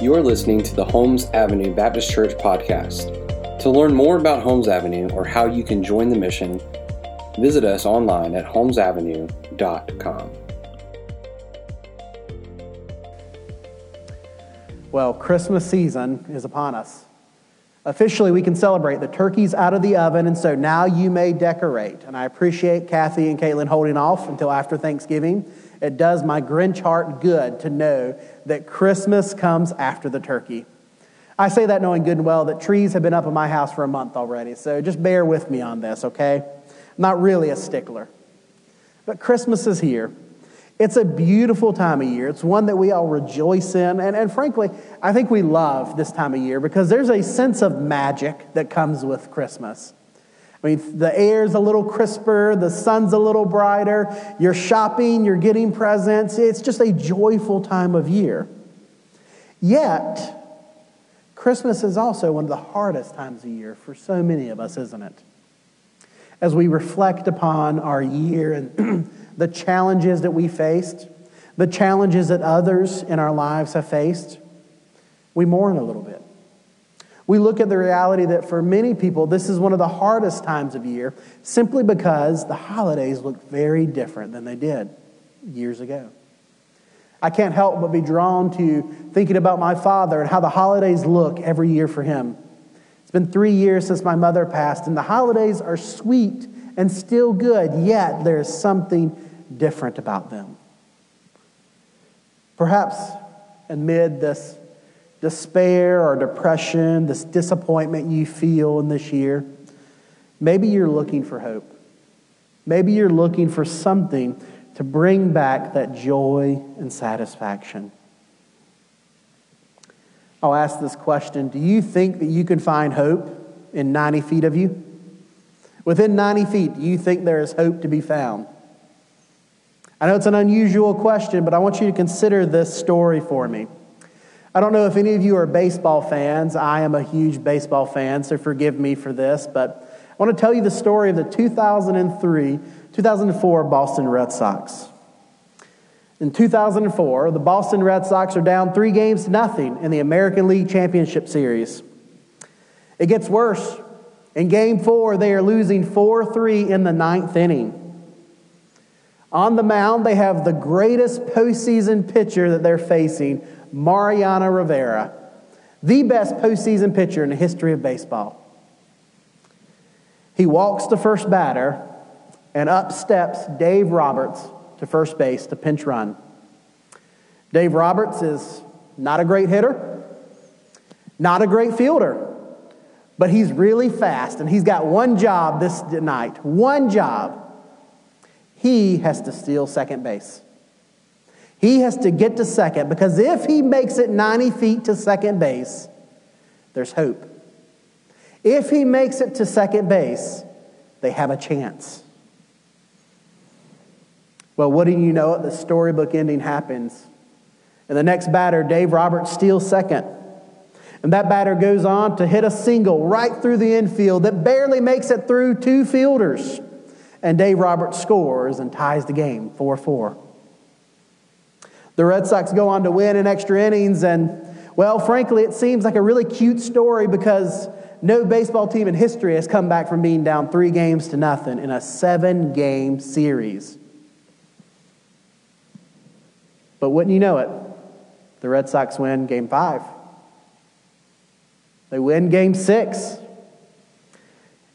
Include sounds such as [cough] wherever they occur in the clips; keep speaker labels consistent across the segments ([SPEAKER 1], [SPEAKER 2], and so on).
[SPEAKER 1] You're listening to the Holmes Avenue Baptist Church podcast. To learn more about Holmes Avenue or how you can join the mission, visit us online at holmesavenue.com.
[SPEAKER 2] Well, Christmas season is upon us. Officially, we can celebrate. The turkey's out of the oven, and so now you may decorate. And I appreciate Kathy and Caitlin holding off until after Thanksgiving. It does my Grinch heart good to know that Christmas comes after the turkey. I say that knowing good and well that trees have been up in my house for a month already, so just bear with me on this, okay? I'm not really a stickler. But Christmas is here. It's a beautiful time of year. It's one that we all rejoice in. And, and frankly, I think we love this time of year because there's a sense of magic that comes with Christmas. I mean, the air's a little crisper, the sun's a little brighter, you're shopping, you're getting presents. It's just a joyful time of year. Yet, Christmas is also one of the hardest times of year for so many of us, isn't it? As we reflect upon our year and [clears throat] the challenges that we faced, the challenges that others in our lives have faced, we mourn a little bit. We look at the reality that for many people, this is one of the hardest times of year simply because the holidays look very different than they did years ago. I can't help but be drawn to thinking about my father and how the holidays look every year for him. It's been three years since my mother passed, and the holidays are sweet and still good, yet there is something different about them. Perhaps amid this despair or depression, this disappointment you feel in this year, maybe you're looking for hope. Maybe you're looking for something to bring back that joy and satisfaction. I'll ask this question Do you think that you can find hope in 90 feet of you? Within 90 feet, do you think there is hope to be found? I know it's an unusual question, but I want you to consider this story for me. I don't know if any of you are baseball fans. I am a huge baseball fan, so forgive me for this, but I want to tell you the story of the 2003 2004 Boston Red Sox. In 2004, the Boston Red Sox are down three games to nothing in the American League Championship Series. It gets worse. In game four, they are losing 4 3 in the ninth inning. On the mound, they have the greatest postseason pitcher that they're facing, Mariano Rivera, the best postseason pitcher in the history of baseball. He walks the first batter, and up steps Dave Roberts to first base to pinch run. Dave Roberts is not a great hitter, not a great fielder, but he's really fast, and he's got one job this night. One job he has to steal second base. He has to get to second because if he makes it 90 feet to second base, there's hope. If he makes it to second base, they have a chance. Well, what do you know? The storybook ending happens. And the next batter, Dave Roberts, steals second. And that batter goes on to hit a single right through the infield that barely makes it through two fielders. And Dave Roberts scores and ties the game 4 4. The Red Sox go on to win in extra innings, and, well, frankly, it seems like a really cute story because no baseball team in history has come back from being down three games to nothing in a seven game series. But wouldn't you know it, the Red Sox win game five. They win game six.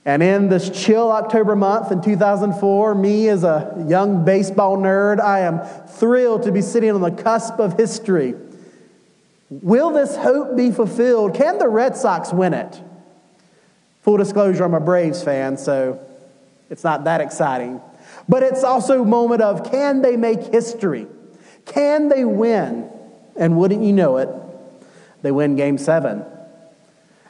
[SPEAKER 2] And in this chill October month in 2004, me as a young baseball nerd, I am thrilled to be sitting on the cusp of history. Will this hope be fulfilled? Can the Red Sox win it? Full disclosure, I'm a Braves fan, so it's not that exciting. But it's also a moment of can they make history? Can they win? And wouldn't you know it, they win game seven.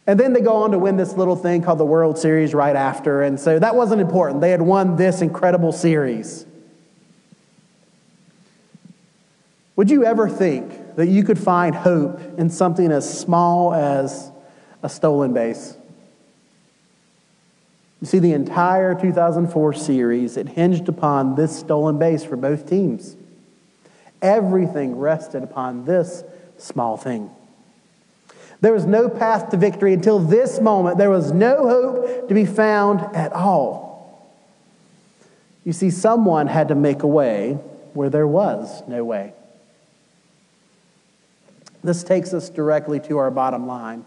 [SPEAKER 2] And then they go on to win this little thing called the World Series right after. And so that wasn't important. They had won this incredible series. Would you ever think that you could find hope in something as small as a stolen base? You see, the entire 2004 series, it hinged upon this stolen base for both teams. Everything rested upon this small thing. There was no path to victory until this moment. There was no hope to be found at all. You see, someone had to make a way where there was no way. This takes us directly to our bottom line.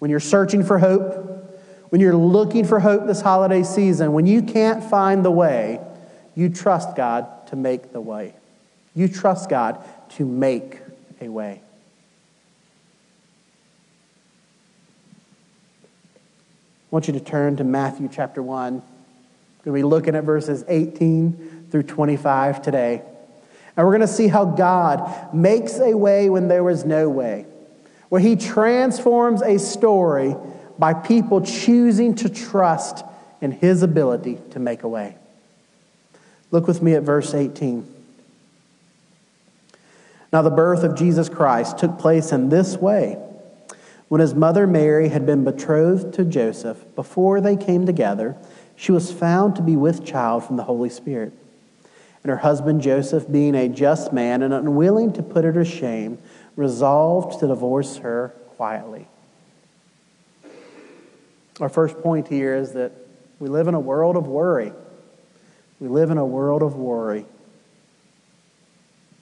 [SPEAKER 2] When you're searching for hope, when you're looking for hope this holiday season, when you can't find the way, you trust God to make the way. You trust God to make a way. Want you to turn to Matthew chapter 1. We're going to be looking at verses 18 through 25 today. And we're going to see how God makes a way when there was no way, where He transforms a story by people choosing to trust in His ability to make a way. Look with me at verse 18. Now, the birth of Jesus Christ took place in this way. When his mother Mary had been betrothed to Joseph, before they came together, she was found to be with child from the Holy Spirit. And her husband Joseph, being a just man and unwilling to put her to shame, resolved to divorce her quietly. Our first point here is that we live in a world of worry. We live in a world of worry.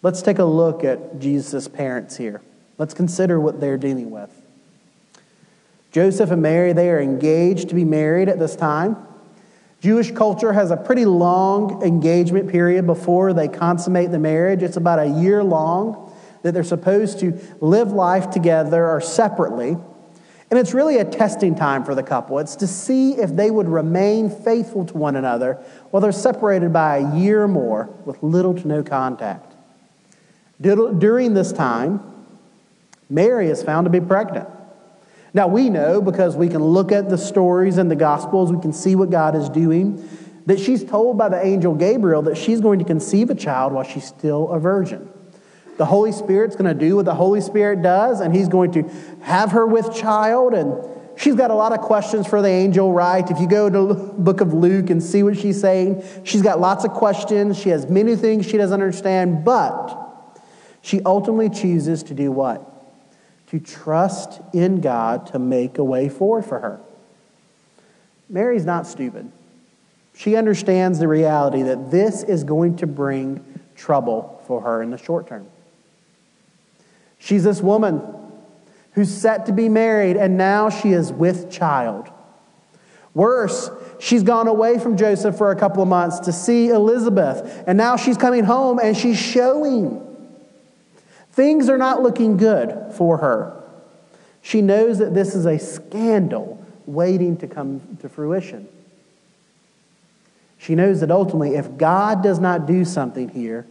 [SPEAKER 2] Let's take a look at Jesus' parents here. Let's consider what they're dealing with. Joseph and Mary, they are engaged to be married at this time. Jewish culture has a pretty long engagement period before they consummate the marriage. It's about a year long that they're supposed to live life together or separately. And it's really a testing time for the couple. It's to see if they would remain faithful to one another while they're separated by a year or more with little to no contact. During this time, Mary is found to be pregnant. Now, we know because we can look at the stories in the Gospels, we can see what God is doing, that she's told by the angel Gabriel that she's going to conceive a child while she's still a virgin. The Holy Spirit's going to do what the Holy Spirit does, and He's going to have her with child. And she's got a lot of questions for the angel, right? If you go to the book of Luke and see what she's saying, she's got lots of questions. She has many things she doesn't understand, but she ultimately chooses to do what? To trust in God to make a way forward for her. Mary's not stupid. She understands the reality that this is going to bring trouble for her in the short term. She's this woman who's set to be married, and now she is with child. Worse, she's gone away from Joseph for a couple of months to see Elizabeth, and now she's coming home and she's showing Things are not looking good for her. She knows that this is a scandal waiting to come to fruition. She knows that ultimately, if God does not do something here,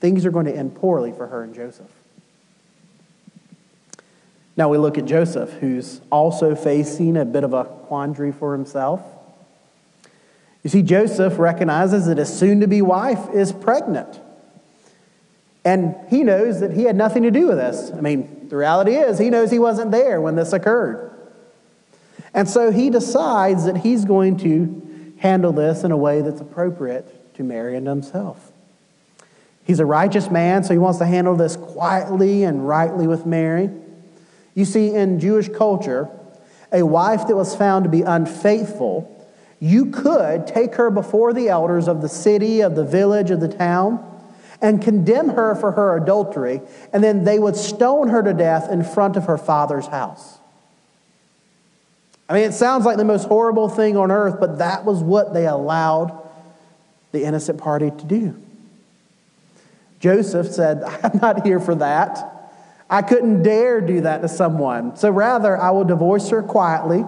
[SPEAKER 2] things are going to end poorly for her and Joseph. Now we look at Joseph, who's also facing a bit of a quandary for himself. You see, Joseph recognizes that his soon to be wife is pregnant. And he knows that he had nothing to do with this. I mean, the reality is, he knows he wasn't there when this occurred. And so he decides that he's going to handle this in a way that's appropriate to Mary and himself. He's a righteous man, so he wants to handle this quietly and rightly with Mary. You see, in Jewish culture, a wife that was found to be unfaithful, you could take her before the elders of the city, of the village, of the town and condemn her for her adultery, and then they would stone her to death in front of her father's house. I mean, it sounds like the most horrible thing on earth, but that was what they allowed the innocent party to do. Joseph said, [laughs] I'm not here for that. I couldn't dare do that to someone. So rather, I will divorce her quietly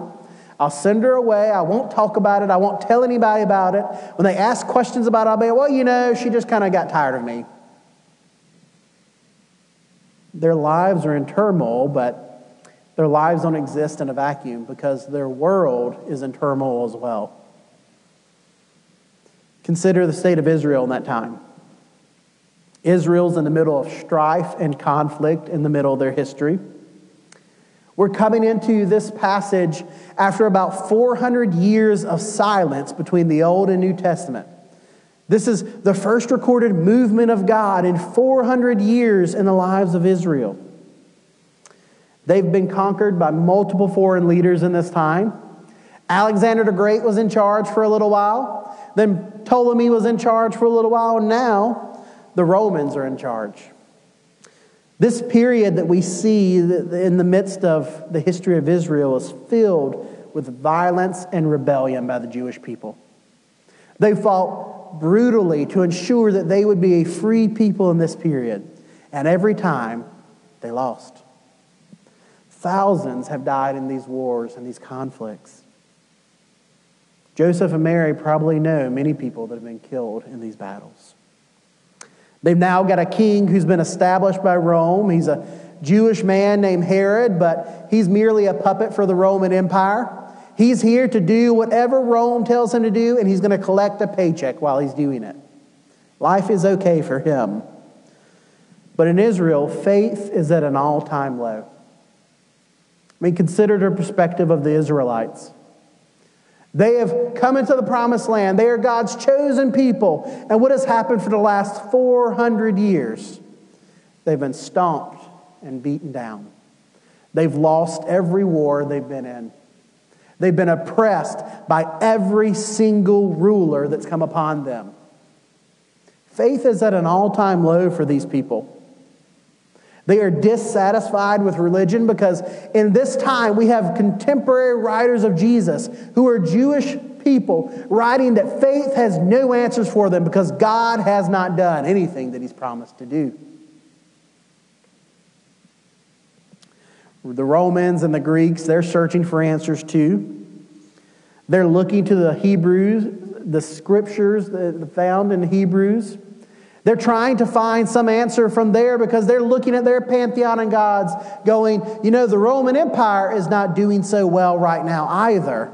[SPEAKER 2] I'll send her away. I won't talk about it. I won't tell anybody about it. When they ask questions about it, I'll be, well, you know, she just kind of got tired of me. Their lives are in turmoil, but their lives don't exist in a vacuum because their world is in turmoil as well. Consider the state of Israel in that time. Israel's in the middle of strife and conflict in the middle of their history. We're coming into this passage after about 400 years of silence between the Old and New Testament. This is the first recorded movement of God in 400 years in the lives of Israel. They've been conquered by multiple foreign leaders in this time. Alexander the Great was in charge for a little while. Then Ptolemy was in charge for a little while. And now the Romans are in charge. This period that we see in the midst of the history of Israel is filled with violence and rebellion by the Jewish people. They fought brutally to ensure that they would be a free people in this period. And every time, they lost. Thousands have died in these wars and these conflicts. Joseph and Mary probably know many people that have been killed in these battles. They've now got a king who's been established by Rome. He's a Jewish man named Herod, but he's merely a puppet for the Roman Empire. He's here to do whatever Rome tells him to do, and he's going to collect a paycheck while he's doing it. Life is okay for him. But in Israel, faith is at an all time low. I mean, consider the perspective of the Israelites. They have come into the promised land. They are God's chosen people. And what has happened for the last 400 years? They've been stomped and beaten down. They've lost every war they've been in. They've been oppressed by every single ruler that's come upon them. Faith is at an all time low for these people. They are dissatisfied with religion because in this time we have contemporary writers of Jesus who are Jewish people writing that faith has no answers for them because God has not done anything that He's promised to do. The Romans and the Greeks, they're searching for answers too. They're looking to the Hebrews, the scriptures that found in Hebrews. They're trying to find some answer from there because they're looking at their pantheon and gods, going, you know, the Roman Empire is not doing so well right now either.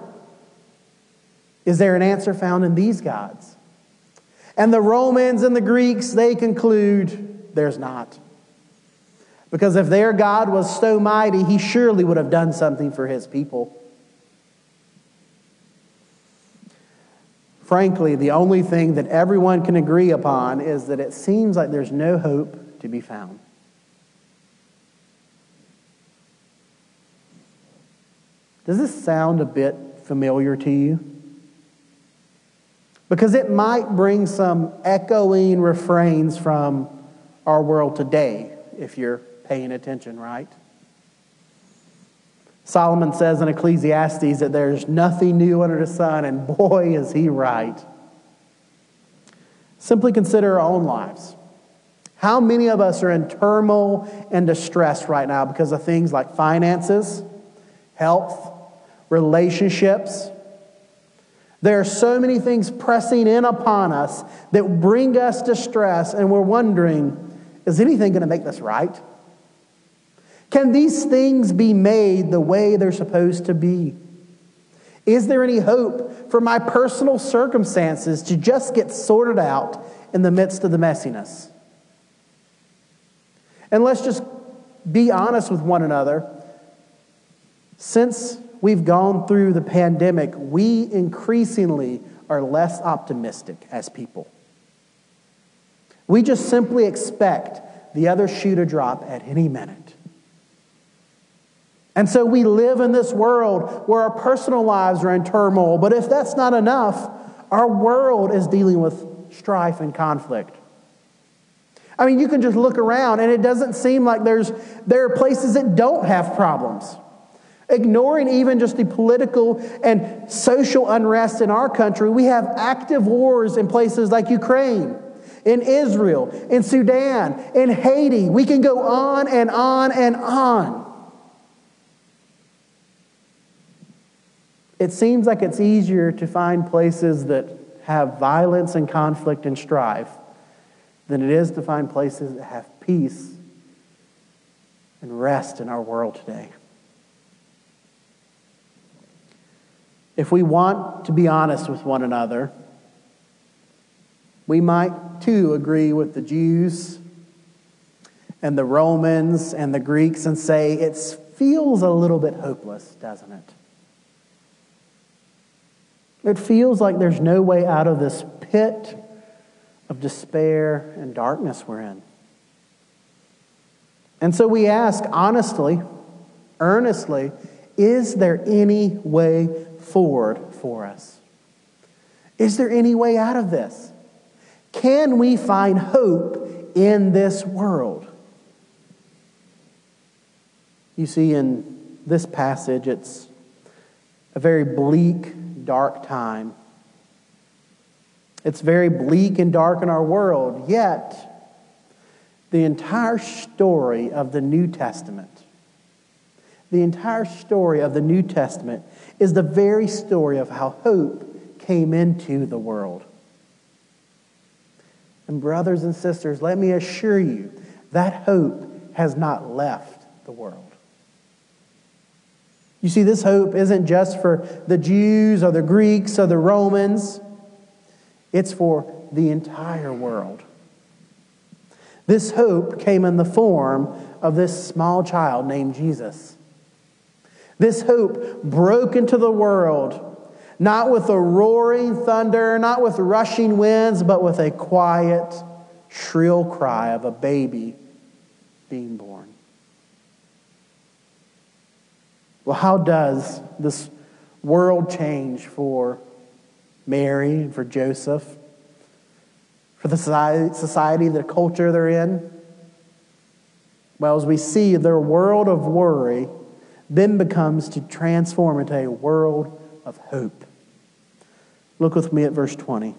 [SPEAKER 2] Is there an answer found in these gods? And the Romans and the Greeks, they conclude there's not. Because if their God was so mighty, he surely would have done something for his people. Frankly, the only thing that everyone can agree upon is that it seems like there's no hope to be found. Does this sound a bit familiar to you? Because it might bring some echoing refrains from our world today if you're paying attention, right? Solomon says in Ecclesiastes that there's nothing new under the sun, and boy, is he right. Simply consider our own lives. How many of us are in turmoil and distress right now because of things like finances, health, relationships? There are so many things pressing in upon us that bring us distress, and we're wondering is anything going to make this right? Can these things be made the way they're supposed to be? Is there any hope for my personal circumstances to just get sorted out in the midst of the messiness? And let's just be honest with one another. Since we've gone through the pandemic, we increasingly are less optimistic as people. We just simply expect the other shoe to drop at any minute. And so we live in this world where our personal lives are in turmoil. But if that's not enough, our world is dealing with strife and conflict. I mean, you can just look around and it doesn't seem like there's, there are places that don't have problems. Ignoring even just the political and social unrest in our country, we have active wars in places like Ukraine, in Israel, in Sudan, in Haiti. We can go on and on and on. It seems like it's easier to find places that have violence and conflict and strife than it is to find places that have peace and rest in our world today. If we want to be honest with one another, we might too agree with the Jews and the Romans and the Greeks and say it feels a little bit hopeless, doesn't it? It feels like there's no way out of this pit of despair and darkness we're in. And so we ask honestly earnestly, is there any way forward for us? Is there any way out of this? Can we find hope in this world? You see, in this passage, it's a very bleak, dark time. It's very bleak and dark in our world, yet, the entire story of the New Testament, the entire story of the New Testament is the very story of how hope came into the world. And, brothers and sisters, let me assure you that hope has not left the world. You see, this hope isn't just for the Jews or the Greeks or the Romans, it's for the entire world. This hope came in the form of this small child named Jesus. This hope broke into the world, not with a roaring thunder, not with rushing winds, but with a quiet, shrill cry of a baby being born. Well, how does this world change for Mary and for Joseph, for the society, the culture they're in? Well, as we see, their world of worry then becomes to transform into a world of hope. Look with me at verse 20.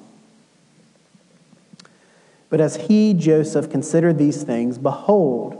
[SPEAKER 2] But as he, Joseph, considered these things, behold,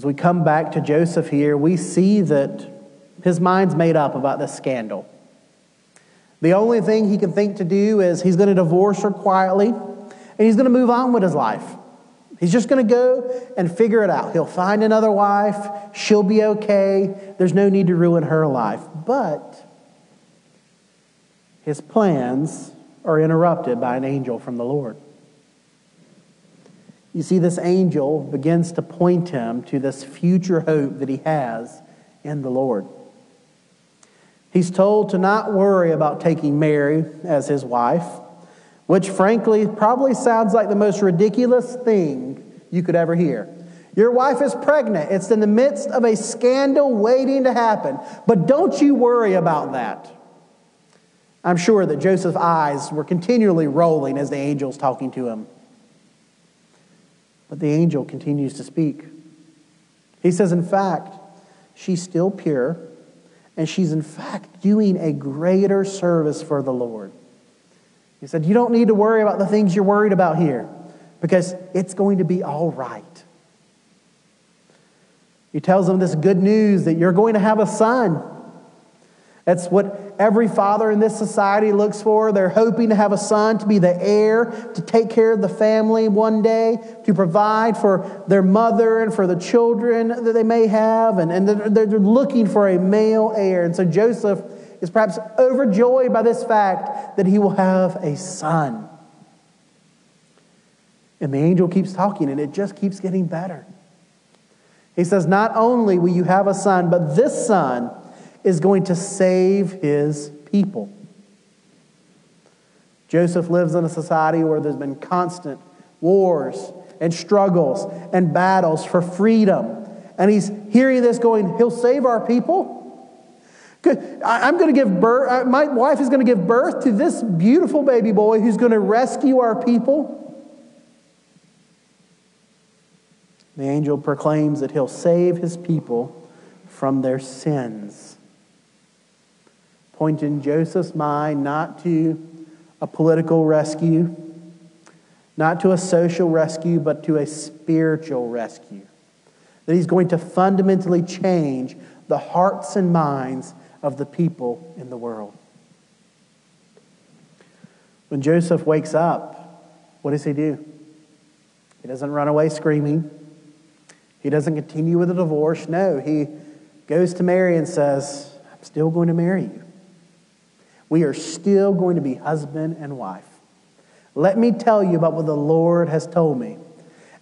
[SPEAKER 2] As we come back to Joseph here, we see that his mind's made up about this scandal. The only thing he can think to do is he's going to divorce her quietly and he's going to move on with his life. He's just going to go and figure it out. He'll find another wife. She'll be okay. There's no need to ruin her life. But his plans are interrupted by an angel from the Lord. You see, this angel begins to point him to this future hope that he has in the Lord. He's told to not worry about taking Mary as his wife, which frankly probably sounds like the most ridiculous thing you could ever hear. Your wife is pregnant. It's in the midst of a scandal waiting to happen. But don't you worry about that. I'm sure that Joseph's eyes were continually rolling as the angel's talking to him. But the angel continues to speak. He says, in fact, she's still pure, and she's in fact doing a greater service for the Lord. He said, You don't need to worry about the things you're worried about here because it's going to be all right. He tells them this good news that you're going to have a son. That's what every father in this society looks for. They're hoping to have a son to be the heir, to take care of the family one day, to provide for their mother and for the children that they may have. And, and they're, they're looking for a male heir. And so Joseph is perhaps overjoyed by this fact that he will have a son. And the angel keeps talking, and it just keeps getting better. He says, Not only will you have a son, but this son is going to save his people. Joseph lives in a society where there's been constant wars and struggles and battles for freedom. And he's hearing this going, He'll save our people. I'm going to give birth, uh, my wife is going to give birth to this beautiful baby boy who's going to rescue our people. The angel proclaims that he'll save his people from their sins pointing Joseph's mind not to a political rescue, not to a social rescue, but to a spiritual rescue. That he's going to fundamentally change the hearts and minds of the people in the world. When Joseph wakes up, what does he do? He doesn't run away screaming. He doesn't continue with the divorce. No, he goes to Mary and says, I'm still going to marry you. We are still going to be husband and wife. Let me tell you about what the Lord has told me.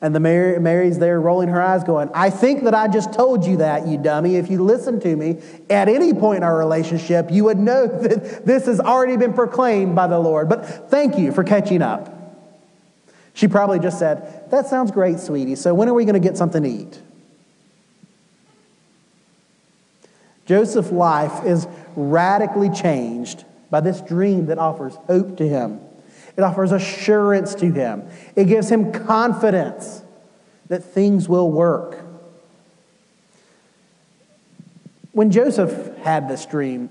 [SPEAKER 2] And the Mary, Mary's there rolling her eyes, going, I think that I just told you that, you dummy. If you listened to me at any point in our relationship, you would know [laughs] that this has already been proclaimed by the Lord. But thank you for catching up. She probably just said, That sounds great, sweetie. So when are we going to get something to eat? Joseph's life is radically changed by this dream that offers hope to him. It offers assurance to him. It gives him confidence that things will work. When Joseph had this dream,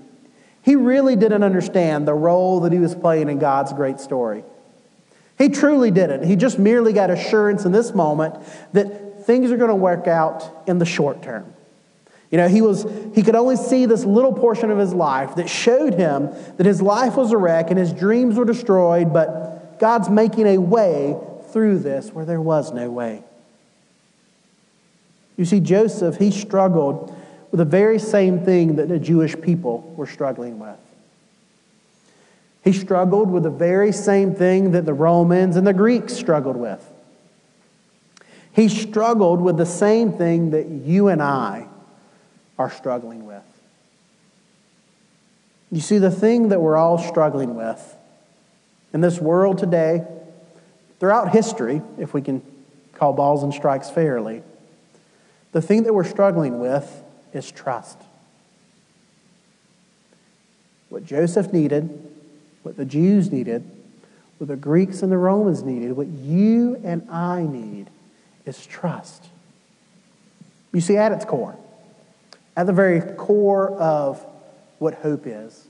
[SPEAKER 2] he really didn't understand the role that he was playing in God's great story. He truly didn't. He just merely got assurance in this moment that things are going to work out in the short term. You know, he, was, he could only see this little portion of his life that showed him that his life was a wreck and his dreams were destroyed, but God's making a way through this where there was no way. You see, Joseph, he struggled with the very same thing that the Jewish people were struggling with. He struggled with the very same thing that the Romans and the Greeks struggled with. He struggled with the same thing that you and I are struggling with. You see, the thing that we're all struggling with in this world today, throughout history, if we can call balls and strikes fairly, the thing that we're struggling with is trust. What Joseph needed, what the Jews needed, what the Greeks and the Romans needed, what you and I need is trust. You see, at its core, at the very core of what hope is.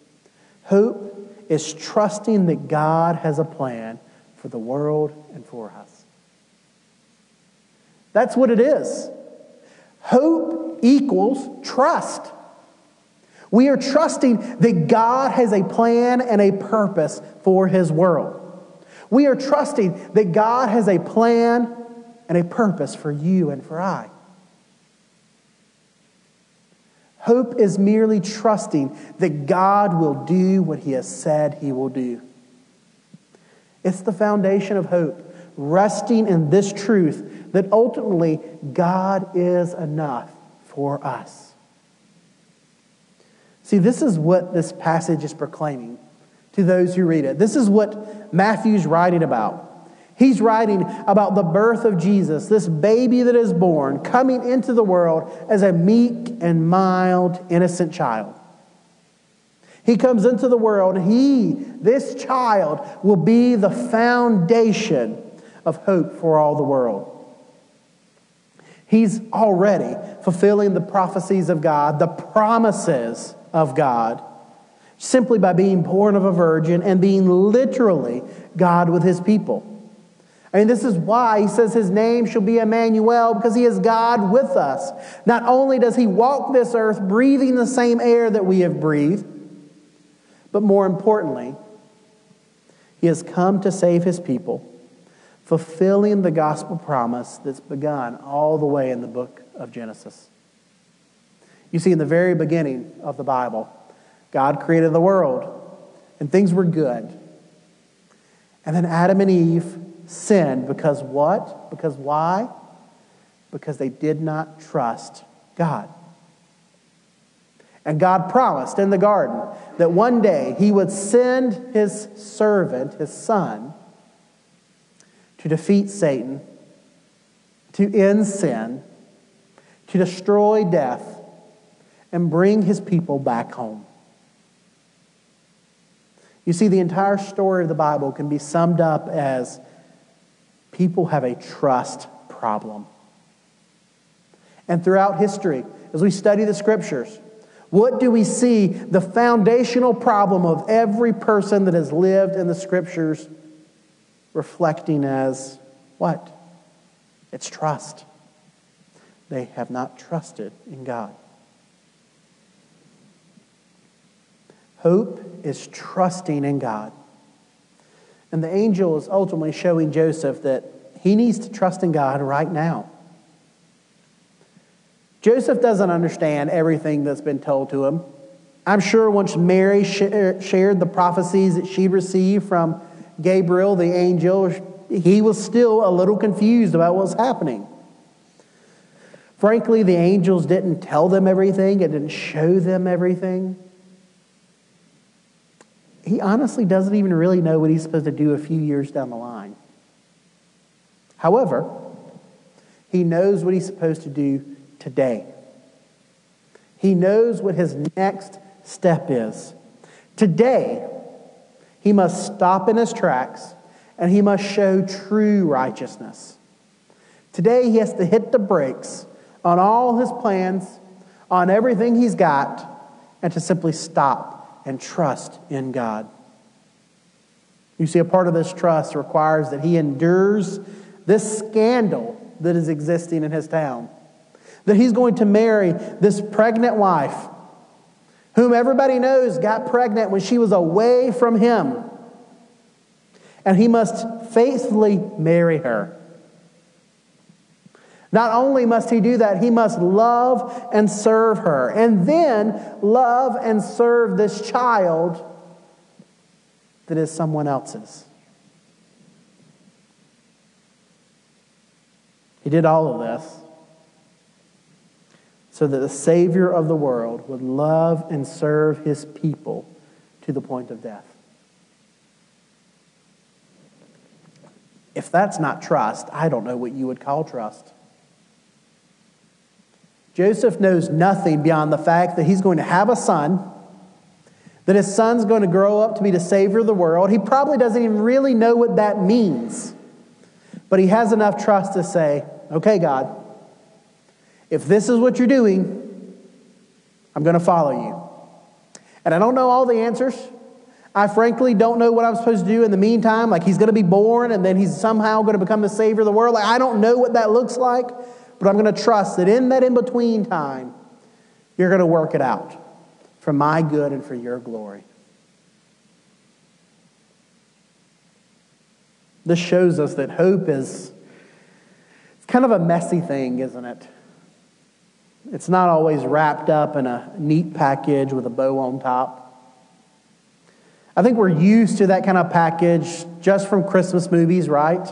[SPEAKER 2] Hope is trusting that God has a plan for the world and for us. That's what it is. Hope equals trust. We are trusting that God has a plan and a purpose for his world. We are trusting that God has a plan and a purpose for you and for I. Hope is merely trusting that God will do what he has said he will do. It's the foundation of hope, resting in this truth that ultimately God is enough for us. See, this is what this passage is proclaiming to those who read it. This is what Matthew's writing about. He's writing about the birth of Jesus, this baby that is born, coming into the world as a meek and mild, innocent child. He comes into the world, he, this child, will be the foundation of hope for all the world. He's already fulfilling the prophecies of God, the promises of God, simply by being born of a virgin and being literally God with his people. Mean, this is why he says his name shall be Emmanuel, because he is God with us. Not only does he walk this earth breathing the same air that we have breathed, but more importantly, he has come to save his people, fulfilling the gospel promise that's begun all the way in the book of Genesis. You see, in the very beginning of the Bible, God created the world, and things were good. And then Adam and Eve sinned because what? Because why? Because they did not trust God. And God promised in the garden that one day he would send his servant, his son, to defeat Satan, to end sin, to destroy death, and bring his people back home. You see, the entire story of the Bible can be summed up as people have a trust problem. And throughout history, as we study the scriptures, what do we see the foundational problem of every person that has lived in the scriptures reflecting as what? It's trust. They have not trusted in God. Hope is trusting in God. And the angel is ultimately showing Joseph that he needs to trust in God right now. Joseph doesn't understand everything that's been told to him. I'm sure once Mary er, shared the prophecies that she received from Gabriel, the angel, he was still a little confused about what was happening. Frankly, the angels didn't tell them everything, it didn't show them everything. He honestly doesn't even really know what he's supposed to do a few years down the line. However, he knows what he's supposed to do today. He knows what his next step is. Today, he must stop in his tracks and he must show true righteousness. Today, he has to hit the brakes on all his plans, on everything he's got, and to simply stop and trust in God. You see, a part of this trust requires that he endures this scandal that is existing in his town. That he's going to marry this pregnant wife, whom everybody knows got pregnant when she was away from him. And he must faithfully marry her. Not only must he do that, he must love and serve her, and then love and serve this child that is someone else's. He did all of this so that the Savior of the world would love and serve his people to the point of death. If that's not trust, I don't know what you would call trust. Joseph knows nothing beyond the fact that he's going to have a son, that his son's going to grow up to be the Savior of the world. He probably doesn't even really know what that means, but he has enough trust to say, okay, God, if this is what you're doing, I'm going to follow you. And I don't know all the answers. I frankly don't know what I'm supposed to do in the meantime. Like, he's going to be born and then he's somehow going to become the Savior of the world. Like, I don't know what that looks like. But I'm going to trust that in that in between time, you're going to work it out for my good and for your glory. This shows us that hope is it's kind of a messy thing, isn't it? It's not always wrapped up in a neat package with a bow on top. I think we're used to that kind of package just from Christmas movies, right?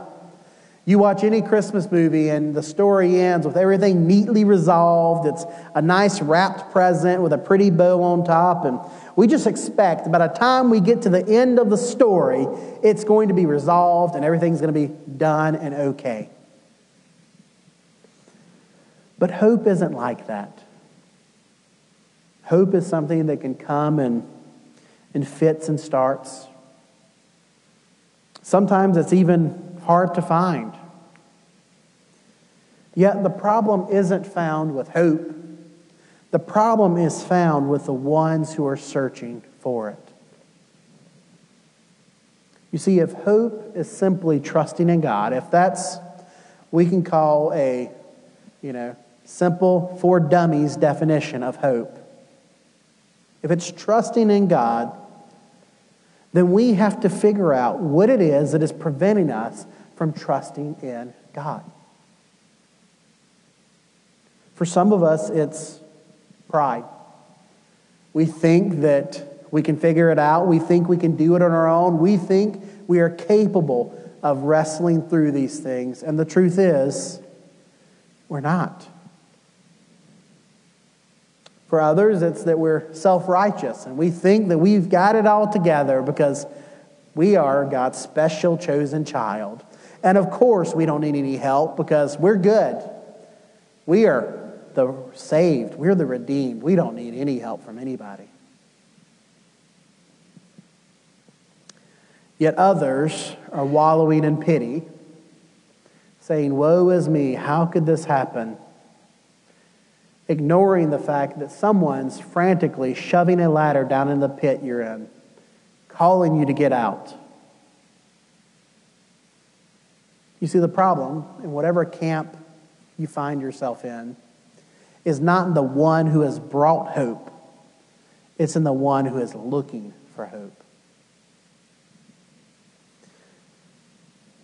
[SPEAKER 2] You watch any Christmas movie and the story ends with everything neatly resolved. It's a nice wrapped present with a pretty bow on top. And we just expect by the time we get to the end of the story, it's going to be resolved and everything's going to be done and okay. But hope isn't like that. Hope is something that can come and in fits and starts. Sometimes it's even hard to find. Yet the problem isn't found with hope. The problem is found with the ones who are searching for it. You see, if hope is simply trusting in God, if that's we can call a, you know, simple for dummies definition of hope. If it's trusting in God, then we have to figure out what it is that is preventing us from trusting in God. For some of us, it's pride. We think that we can figure it out. We think we can do it on our own. We think we are capable of wrestling through these things. And the truth is, we're not. For others, it's that we're self righteous and we think that we've got it all together because we are God's special chosen child. And of course, we don't need any help because we're good. We are the saved, we're the redeemed. We don't need any help from anybody. Yet others are wallowing in pity, saying, Woe is me, how could this happen? Ignoring the fact that someone's frantically shoving a ladder down in the pit you're in, calling you to get out. You see, the problem in whatever camp you find yourself in is not in the one who has brought hope, it's in the one who is looking for hope.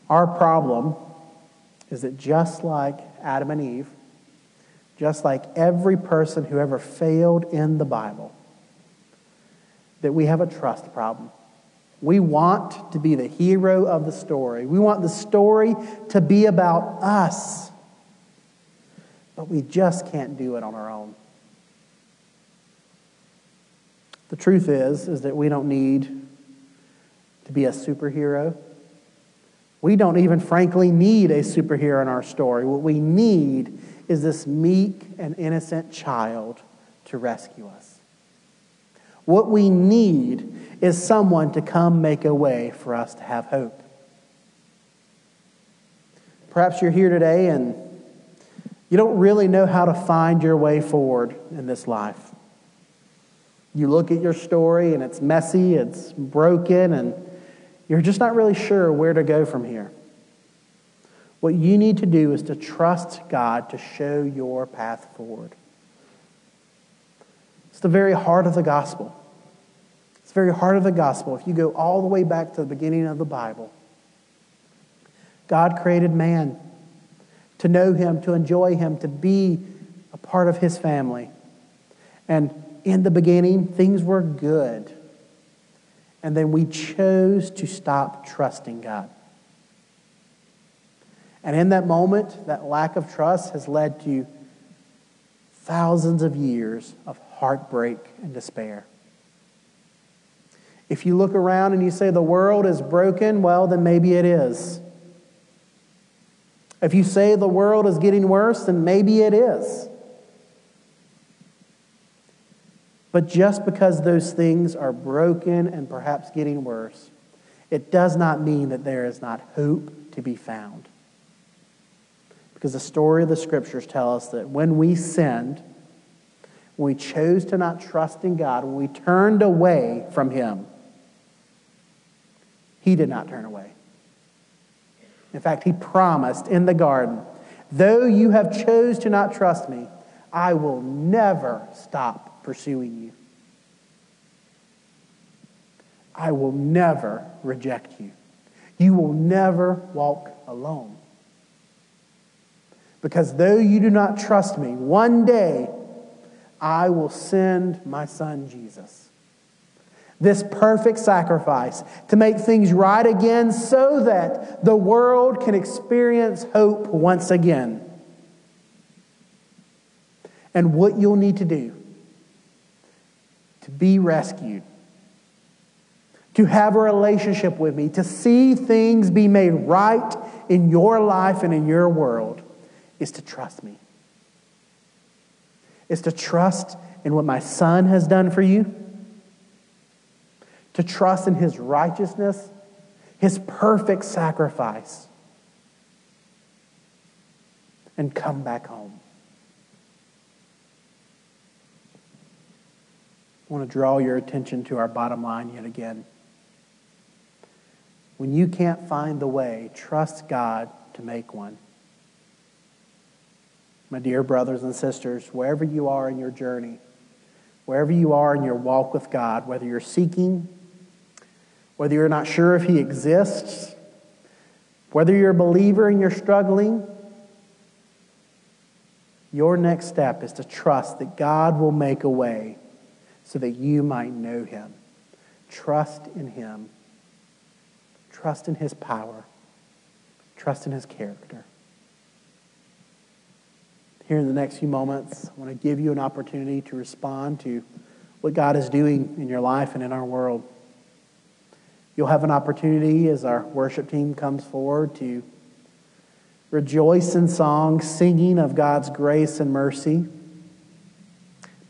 [SPEAKER 2] Our problem is that just like Adam and Eve, just like every person who ever failed in the Bible, that we have a trust problem. We want to be the hero of the story. We want the story to be about us. But we just can't do it on our own. The truth is is that we don't need to be a superhero. We don't even frankly need a superhero in our story. What we need is this meek and innocent child to rescue us. What we need is someone to come make a way for us to have hope. Perhaps you're here today and you don't really know how to find your way forward in this life. You look at your story and it's messy, it's broken, and you're just not really sure where to go from here. What you need to do is to trust God to show your path forward. It's the very heart of the gospel. It's the very heart of the gospel. If you go all the way back to the beginning of the Bible, God created man to know him, to enjoy him, to be a part of his family. And in the beginning, things were good. And then we chose to stop trusting God. And in that moment, that lack of trust has led to thousands of years of heartbreak and despair. If you look around and you say the world is broken, well, then maybe it is. If you say the world is getting worse, then maybe it is. But just because those things are broken and perhaps getting worse, it does not mean that there is not hope to be found. Because the story of the scriptures tell us that when we sinned, when we chose to not trust in God, when we turned away from Him, He did not turn away. In fact, He promised in the garden, though you have chose to not trust me, I will never stop pursuing you. I will never reject you. You will never walk alone. Because though you do not trust me, one day I will send my son Jesus. This perfect sacrifice to make things right again so that the world can experience hope once again. And what you'll need to do to be rescued, to have a relationship with me, to see things be made right in your life and in your world is to trust me. Is to trust in what my son has done for you, to trust in his righteousness, his perfect sacrifice, and come back home. I want to draw your attention to our bottom line yet again. When you can't find the way, trust God to make one my dear brothers and sisters, wherever you are in your journey, wherever you are in your walk with God, whether you're seeking, whether you're not sure if He exists, whether you're a believer and you're struggling, your next step is to trust that God will make a way so that you might know Him. Trust in Him. Trust in His power. Trust in His character here in the next few moments, I want to give you an opportunity to respond to what God is doing in your life and in our world. You'll have an opportunity as our worship team comes forward to rejoice in song, singing of God's grace and mercy.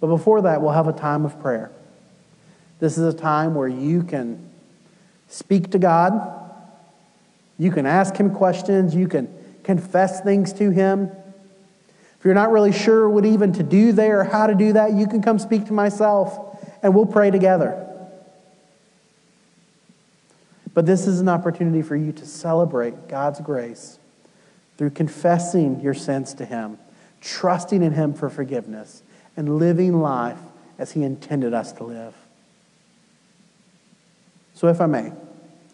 [SPEAKER 2] But before that, we'll have a time of prayer. This is a time where you can speak to God, you can ask Him questions, you can confess things to Him. If you're not really sure what even to do there or how to do that, you can come speak to myself and we'll pray together. But this is an opportunity for you to celebrate God's grace through confessing your sins to Him, trusting in Him for forgiveness, and living life as He intended us to live. So, if I may,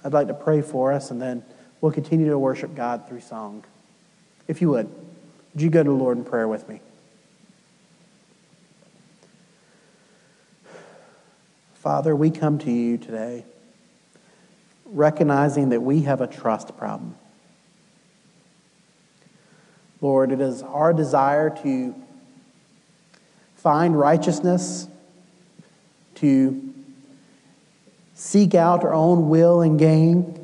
[SPEAKER 2] I'd like to pray for us, and then we'll continue to worship God through song. If you would, would you go to the Lord in prayer with me? Father, we come to you today recognizing that we have a trust problem. Lord, it is our desire to find righteousness, to seek out our own will and gain.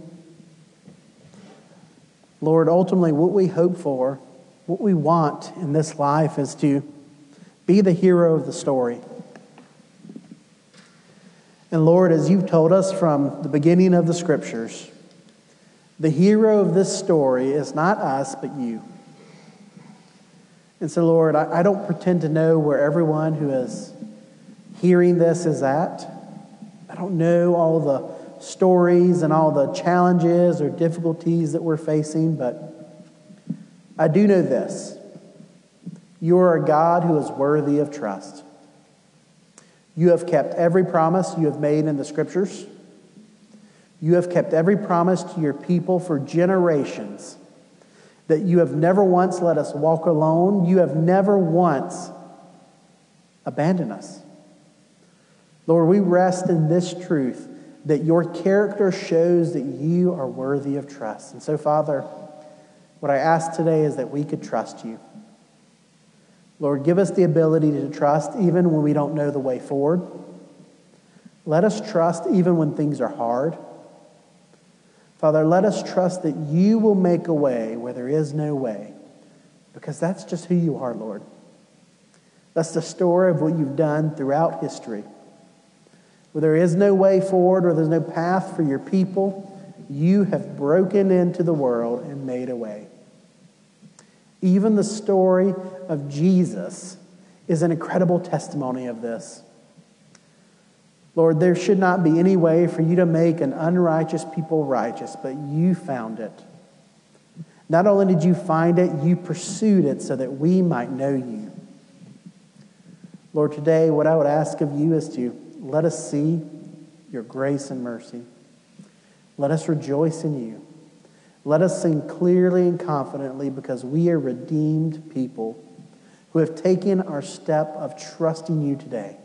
[SPEAKER 2] Lord, ultimately, what we hope for, what we want in this life is to be the hero of the story. And Lord, as you've told us from the beginning of the scriptures, the hero of this story is not us, but you. And so, Lord, I, I don't pretend to know where everyone who is hearing this is at. I don't know all the stories and all the challenges or difficulties that we're facing, but I do know this. You are a God who is worthy of trust. You have kept every promise you have made in the scriptures. You have kept every promise to your people for generations. That you have never once let us walk alone. You have never once abandoned us. Lord, we rest in this truth that your character shows that you are worthy of trust. And so, Father, what I ask today is that we could trust you. Lord, give us the ability to trust even when we don't know the way forward. Let us trust even when things are hard. Father, let us trust that you will make a way where there is no way, because that's just who you are, Lord. That's the story of what you've done throughout history. Where there is no way forward or there's no path for your people, you have broken into the world and made a way. Even the story of Jesus is an incredible testimony of this. Lord, there should not be any way for you to make an unrighteous people righteous, but you found it. Not only did you find it, you pursued it so that we might know you. Lord, today, what I would ask of you is to let us see your grace and mercy. Let us rejoice in you. Let us sing clearly and confidently because we are redeemed people who have taken our step of trusting you today.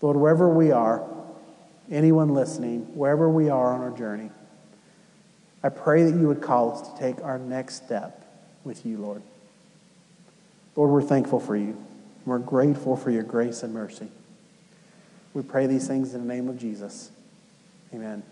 [SPEAKER 2] Lord, wherever we are, anyone listening, wherever we are on our journey, I pray that you would call us to take our next step with you, Lord. Lord, we're thankful for you. We're grateful for your grace and mercy. We pray these things in the name of Jesus. Amen.